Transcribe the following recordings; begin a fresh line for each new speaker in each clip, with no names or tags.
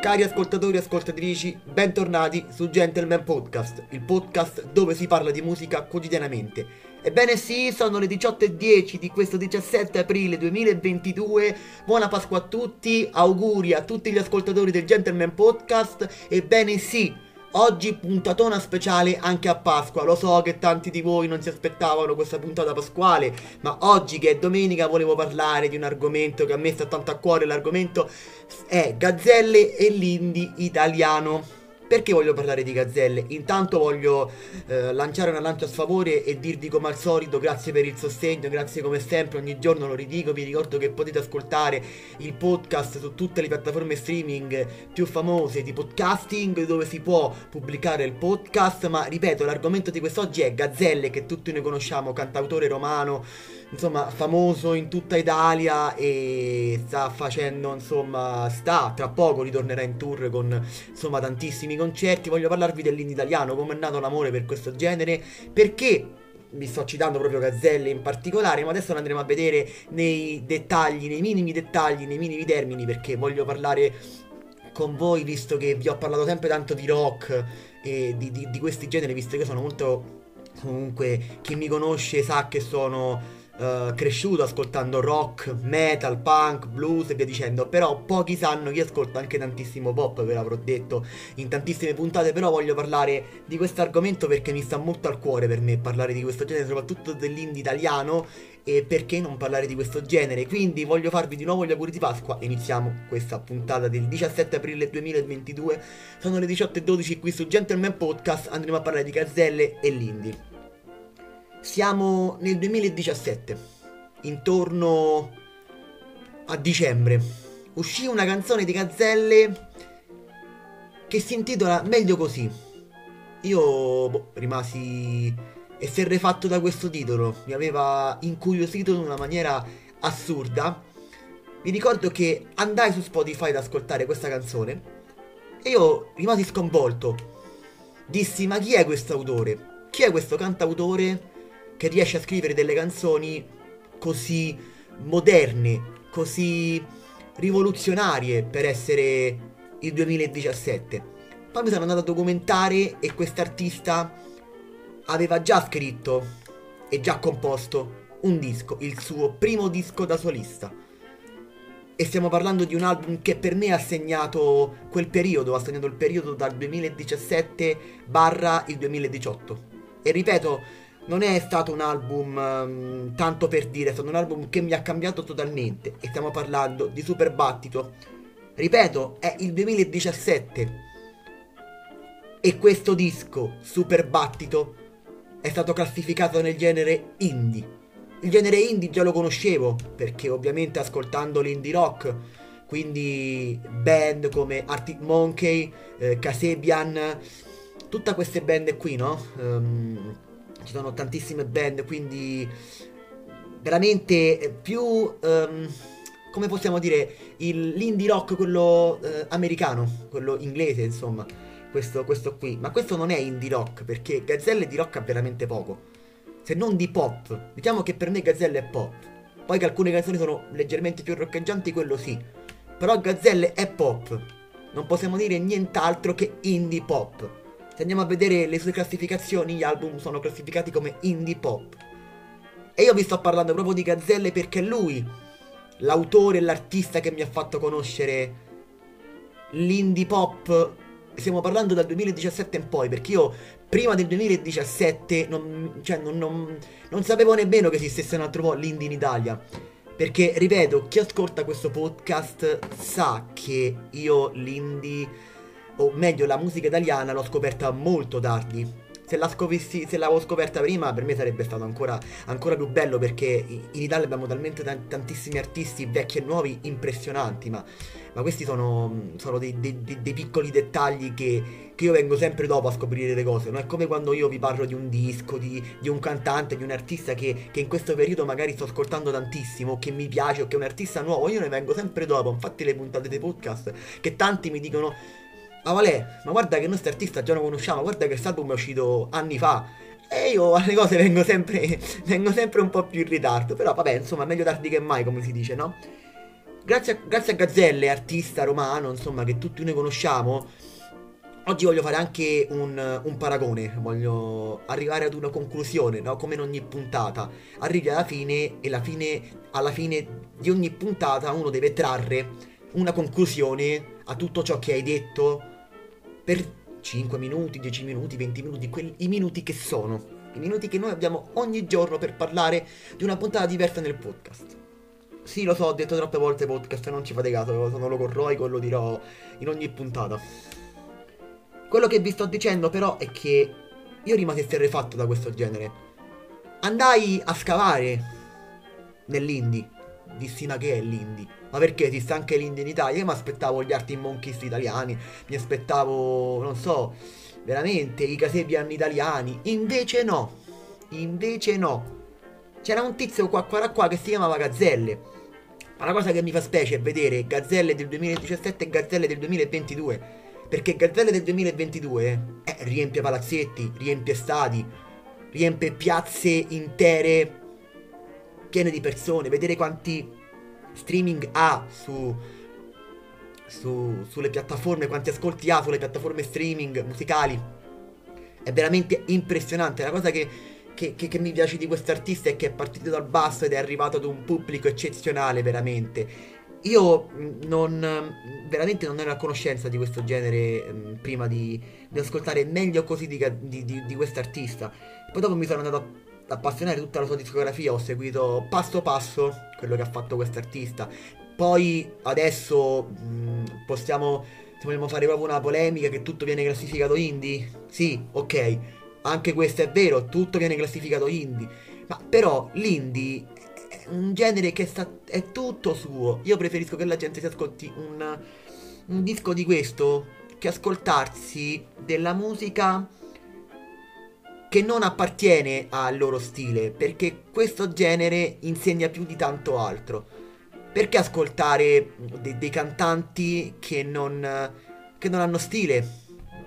Cari ascoltatori e ascoltatrici, bentornati su Gentleman Podcast, il podcast dove si parla di musica quotidianamente. Ebbene sì, sono le 18.10 di questo 17 aprile 2022. Buona Pasqua a tutti, auguri a tutti gli ascoltatori del Gentleman Podcast. Ebbene sì, Oggi puntatona speciale anche a Pasqua, lo so che tanti di voi non si aspettavano questa puntata pasquale, ma oggi che è domenica volevo parlare di un argomento che a me sta tanto a cuore, l'argomento è gazzelle e l'indie italiano. Perché voglio parlare di gazzelle? Intanto voglio eh, lanciare una lancia a sfavore e dirvi come al solito grazie per il sostegno, grazie come sempre, ogni giorno lo ridico, vi ricordo che potete ascoltare il podcast su tutte le piattaforme streaming più famose di podcasting dove si può pubblicare il podcast, ma ripeto l'argomento di quest'oggi è gazzelle che tutti noi conosciamo, cantautore romano insomma famoso in tutta Italia e sta facendo insomma sta tra poco ritornerà in tour con insomma tantissimi concerti voglio parlarvi dell'indie italiano come è nato l'amore per questo genere perché vi sto citando proprio Gazzelle in particolare, ma adesso lo andremo a vedere nei dettagli, nei minimi dettagli, nei minimi termini, perché voglio parlare con voi, visto che vi ho parlato sempre tanto di rock e di, di, di questi generi, visto che sono molto comunque chi mi conosce sa che sono uh, cresciuto ascoltando rock, metal, punk, blues e via dicendo, però pochi sanno che io ascolto anche tantissimo pop, ve l'avrò detto in tantissime puntate, però voglio parlare di questo argomento perché mi sta molto al cuore per me parlare di questo genere, soprattutto dell'indie italiano e perché non parlare di questo genere. Quindi voglio farvi di nuovo gli auguri di Pasqua. Iniziamo questa puntata del 17 aprile 2022. Sono le 18.12 qui su Gentleman Podcast. Andremo a parlare di gazzelle e l'indie. Siamo nel 2017, intorno a dicembre. Uscì una canzone di Gazzelle che si intitola Meglio così. Io boh, rimasi esterrefatto da questo titolo, mi aveva incuriosito in una maniera assurda. Mi ricordo che andai su Spotify ad ascoltare questa canzone e io rimasi sconvolto. Dissi: Ma chi è questo autore? Chi è questo cantautore? Che riesce a scrivere delle canzoni così moderne, così rivoluzionarie per essere il 2017. Poi mi sono andato a documentare e quest'artista aveva già scritto e già composto un disco, il suo primo disco da solista. E stiamo parlando di un album che per me ha segnato quel periodo, ha segnato il periodo dal 2017 barra il 2018. E ripeto, non è stato un album um, tanto per dire, è stato un album che mi ha cambiato totalmente e stiamo parlando di Super Battito. Ripeto, è il 2017 e questo disco, Super Battito, è stato classificato nel genere indie. Il genere indie già lo conoscevo perché ovviamente ascoltando l'indie rock, quindi band come Arctic Monkey, eh, tutte queste band qui, no? Um, ci sono tantissime band, quindi veramente più, um, come possiamo dire, il, l'indie rock, quello uh, americano, quello inglese, insomma, questo, questo qui. Ma questo non è indie rock, perché Gazzelle di rock ha veramente poco, se non di pop. Diciamo che per me Gazzelle è pop. Poi che alcune canzoni sono leggermente più roccheggianti, quello sì. Però Gazzelle è pop. Non possiamo dire nient'altro che indie pop. Se andiamo a vedere le sue classificazioni, gli album sono classificati come indie pop. E io vi sto parlando proprio di Gazzelle perché lui, l'autore e l'artista che mi ha fatto conoscere l'indie pop. Stiamo parlando dal 2017 in poi, perché io prima del 2017 non, cioè non, non, non sapevo nemmeno che esistesse un altro po' l'indie in Italia. Perché, ripeto, chi ascolta questo podcast sa che io l'indie o meglio la musica italiana l'ho scoperta molto tardi. Se, la scopissi, se l'avevo scoperta prima per me sarebbe stato ancora, ancora più bello perché in Italia abbiamo talmente tantissimi artisti vecchi e nuovi impressionanti, ma, ma questi sono, sono dei, dei, dei, piccoli dettagli che, che, io vengo sempre dopo a scoprire le cose. Non è come quando io vi parlo di un disco, di, di un cantante, di un artista che, che, in questo periodo magari sto ascoltando tantissimo, che mi piace o che è un artista nuovo, io ne vengo sempre dopo. Infatti le puntate dei podcast che tanti mi dicono Ah Valè, ma guarda che noi questo artista già lo conosciamo, guarda che questo album è uscito anni fa. E io alle cose vengo sempre, vengo sempre un po' più in ritardo. Però vabbè, insomma, meglio tardi che mai, come si dice, no? grazie a, grazie a Gazzelle, artista romano, insomma, che tutti noi conosciamo, oggi voglio fare anche un, un paragone, voglio arrivare ad una conclusione, no? Come in ogni puntata. Arrivi alla fine e fine, alla fine di ogni puntata uno deve trarre una conclusione a tutto ciò che hai detto per 5 minuti, 10 minuti, 20 minuti, quelli, i minuti che sono. I minuti che noi abbiamo ogni giorno per parlare di una puntata diversa nel podcast. Sì, lo so, ho detto troppe volte podcast, non ci fate caso, sono logorroico e lo dirò in ogni puntata. Quello che vi sto dicendo però è che io rimasi esterrefatto da questo genere. Andai a scavare nell'indie. Dissi che è l'indie? Ma perché esiste anche l'indie in Italia? Io mi aspettavo gli Arti Monkeys italiani, mi aspettavo, non so, veramente i Casebian italiani. Invece no, invece no. C'era un tizio qua qua qua che si chiamava Gazzelle. Ma la cosa che mi fa specie è vedere Gazzelle del 2017 e Gazzelle del 2022. Perché Gazzelle del 2022 eh, riempie palazzetti, riempie stadi, riempie piazze intere piene di persone. Vedere quanti streaming ha su, su, sulle piattaforme, quanti ascolti ha sulle piattaforme streaming musicali. È veramente impressionante. La cosa che, che, che, che mi piace di questo artista è che è partito dal basso ed è arrivato ad un pubblico eccezionale, veramente. Io mm, non veramente non ero a conoscenza di questo genere mh, mm, prima di, di, ascoltare meglio così di, di, di, di questo artista. Poi dopo mi sono andato a appassionare tutta la sua discografia, ho seguito passo passo quello che ha fatto quest'artista. Poi adesso mh, possiamo, se vogliamo fare proprio una polemica, che tutto viene classificato indie? Sì, ok, anche questo è vero, tutto viene classificato indie. Ma però l'indie è un genere che sta, è tutto suo. Io preferisco che la gente si ascolti un, un disco di questo che ascoltarsi della musica che non appartiene al loro stile, perché questo genere insegna più di tanto altro. Perché ascoltare de- dei cantanti che non, che non hanno stile?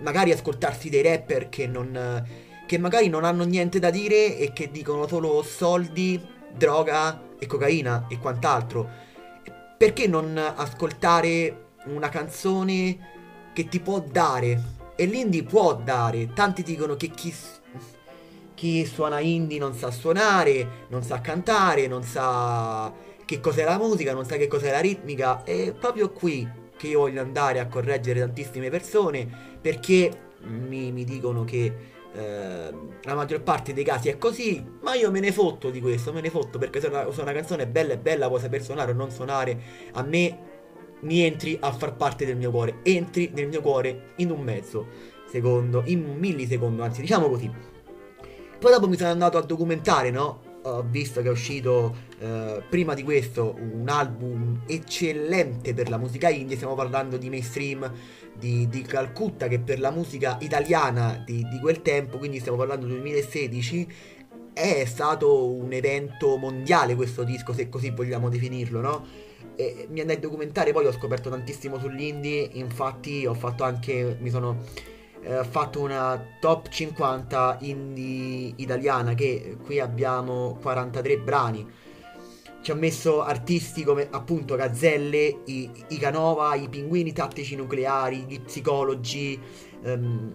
Magari ascoltarsi dei rapper che non, che magari non hanno niente da dire e che dicono solo soldi, droga e cocaina e quant'altro. Perché non ascoltare una canzone che ti può dare? E l'indie può dare. Tanti dicono che chi chi suona indie non sa suonare, non sa cantare, non sa che cos'è la musica, non sa che cos'è la ritmica. È proprio qui che io voglio andare a correggere tantissime persone perché mi, mi dicono che eh, la maggior parte dei casi è così, ma io me ne fotto di questo, me ne fotto perché se una, se una canzone è bella e bella, può saper suonare o non suonare, a me mi entri a far parte del mio cuore, entri nel mio cuore in un mezzo secondo, in un millisecondo, anzi diciamo così. Poi dopo mi sono andato a documentare, no? Ho visto che è uscito eh, prima di questo un album eccellente per la musica indie. Stiamo parlando di mainstream di, di Calcutta, che per la musica italiana di, di quel tempo, quindi stiamo parlando del 2016, è stato un evento mondiale questo disco, se così vogliamo definirlo, no? E mi andai a documentare, poi ho scoperto tantissimo sull'indie, infatti ho fatto anche, mi sono eh, fatto una top 50 indie italiana che qui abbiamo 43 brani. Ci ha messo artisti come appunto Gazzelle, i, i Canova, i Pinguini Tattici Nucleari, gli Psicologi, ehm,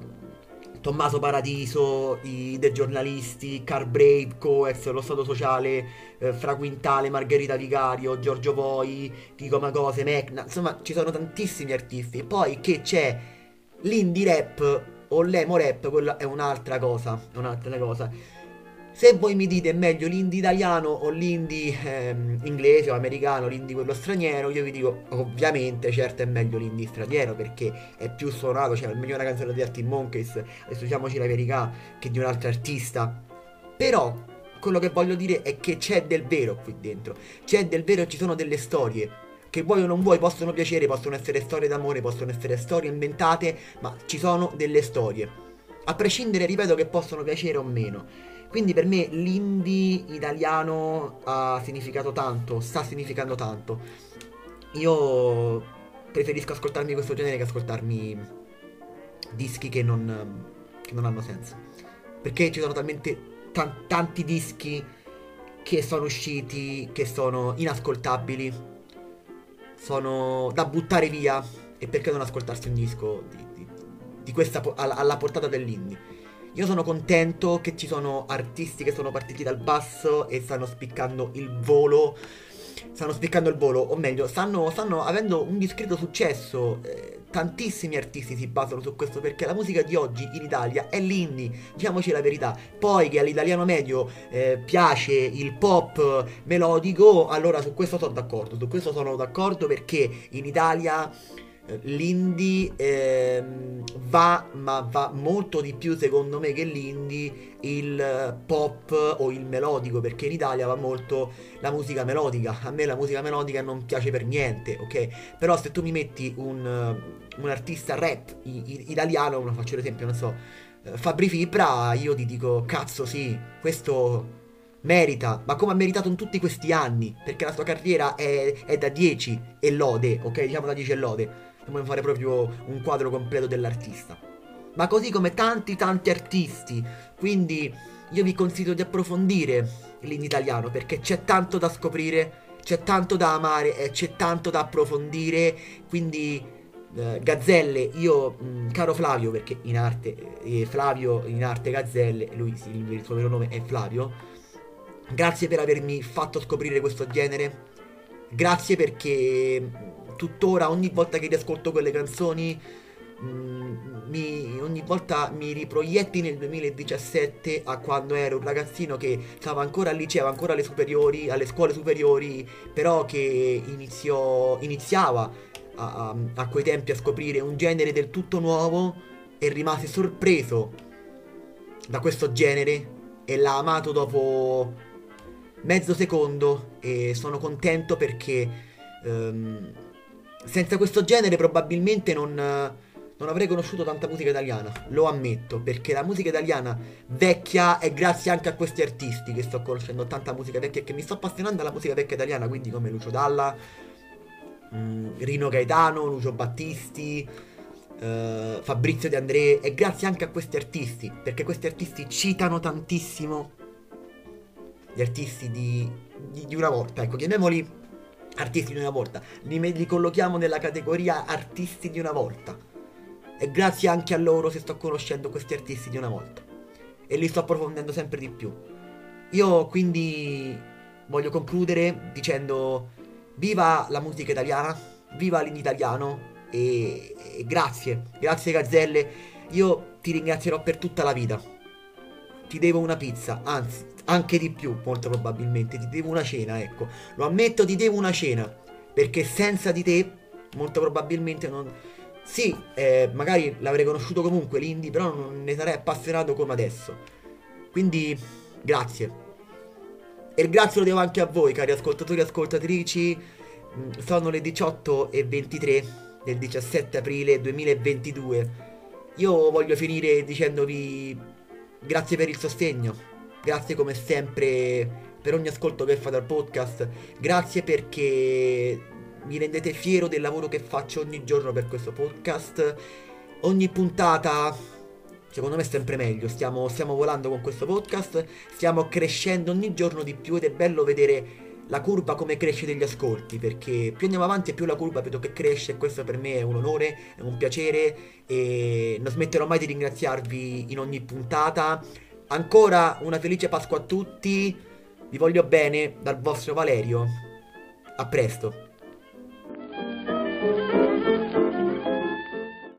Tommaso Paradiso, i The Giornalisti, Car Brave, Coex, Lo Stato Sociale, eh, Fra Quintale, Margherita Vicario, Giorgio Voi, Pico Macose, Mecna, insomma ci sono tantissimi artisti. E poi che c'è L'indie rap o l'emo rap, quella è un'altra cosa, un'altra cosa. Se voi mi dite è meglio l'indie italiano o l'indie ehm, inglese o americano, l'indie quello straniero, io vi dico ovviamente certo è meglio l'indie straniero perché è più suonato, cioè meglio una canzone di Artie Monkeys, adesso diciamoci la verità, che di un altro artista. Però quello che voglio dire è che c'è del vero qui dentro, c'è del vero, ci sono delle storie che vuoi o non vuoi possono piacere, possono essere storie d'amore, possono essere storie inventate, ma ci sono delle storie. A prescindere, ripeto, che possono piacere o meno. Quindi per me l'indie italiano ha significato tanto, sta significando tanto. Io preferisco ascoltarmi questo genere che ascoltarmi dischi che non, che non hanno senso. Perché ci sono talmente tan- tanti dischi che sono usciti, che sono inascoltabili sono da buttare via e perché non ascoltarsi un disco di, di, di questa alla, alla portata dell'indie. Io sono contento che ci sono artisti che sono partiti dal basso e stanno spiccando il volo. Stanno spiccando il volo, o meglio, stanno, stanno avendo un discreto successo. Eh, tantissimi artisti si basano su questo perché la musica di oggi in Italia è l'indie, diciamoci la verità. Poi che all'italiano medio eh, piace il pop melodico, allora su questo sono d'accordo. Su questo sono d'accordo perché in Italia l'indie ehm, va, ma va molto di più secondo me che l'indie il pop o il melodico, perché in Italia va molto la musica melodica. A me la musica melodica non piace per niente, ok? Però se tu mi metti un, un artista rap italiano, lo faccio l'esempio, non so, eh, Fabri Fibra, io ti dico, cazzo sì, questo merita, ma come ha meritato in tutti questi anni, perché la sua carriera è, è da 10 e lode, ok? Diciamo da 10 e lode dobbiamo fare proprio un quadro completo dell'artista. Ma così come tanti tanti artisti, quindi io vi consiglio di approfondire l'indie italiano perché c'è tanto da scoprire, c'è tanto da amare e c'è tanto da approfondire, quindi eh, Gazzelle, io, mh, mm, caro Flavio, perché in arte, eh, Flavio in arte Gazzelle, lui sì, il suo vero nome è Flavio, grazie per avermi fatto scoprire questo genere, grazie perché tuttora ogni volta che riascolto quelle canzoni mm, mi, ogni volta mi riproietti nel 2017 a quando ero un ragazzino che stava ancora al liceo, ancora alle superiori, alle scuole superiori, però che iniziò, iniziava a, a, a quei tempi a scoprire un genere del tutto nuovo e rimase sorpreso da questo genere e l'ha amato dopo mezzo secondo e sono contento perché um, senza questo genere probabilmente non, non, avrei conosciuto tanta musica italiana, lo ammetto, perché la musica italiana vecchia è grazie anche a questi artisti che sto conoscendo tanta musica vecchia e che mi sto appassionando alla musica vecchia italiana, quindi come Lucio Dalla, mm, Rino Gaetano, Lucio Battisti, uh, Fabrizio De André, e grazie anche a questi artisti, perché questi artisti citano tantissimo gli artisti di, di, di una volta, ecco, chiamiamoli artisti di una volta, li, li collochiamo nella categoria artisti di una volta. E grazie anche a loro se sto conoscendo questi artisti di una volta. E li sto approfondendo sempre di più. Io quindi voglio concludere dicendo viva la musica italiana, viva l'italiano e, e grazie, grazie Gazzelle. Io ti ringrazierò per tutta la vita. Ti devo una pizza, anzi anche di più, molto probabilmente. Ti devo una cena, ecco. Lo ammetto, ti devo una cena. Perché senza di te, molto probabilmente non. Sì, eh, magari l'avrei conosciuto comunque l'indie, però non ne sarei appassionato come adesso. Quindi, grazie. E il grazie lo devo anche a voi, cari ascoltatori e ascoltatrici. Mm, sono le 18 e 23 del 17 aprile 2022. Io voglio finire dicendovi grazie per il sostegno Grazie come sempre per ogni ascolto che fate al podcast. Grazie perché mi rendete fiero del lavoro che faccio ogni giorno per questo podcast. Ogni puntata, secondo me, è sempre meglio. Stiamo, stiamo volando con questo podcast. Stiamo crescendo ogni giorno di più ed è bello vedere la curva come cresce degli ascolti, perché più andiamo avanti e più la curva vedo che cresce e questo per me è un onore, è un piacere e non smetterò mai di ringraziarvi in ogni puntata. Ancora una felice Pasqua a tutti. Vi voglio bene dal vostro Valerio. A presto.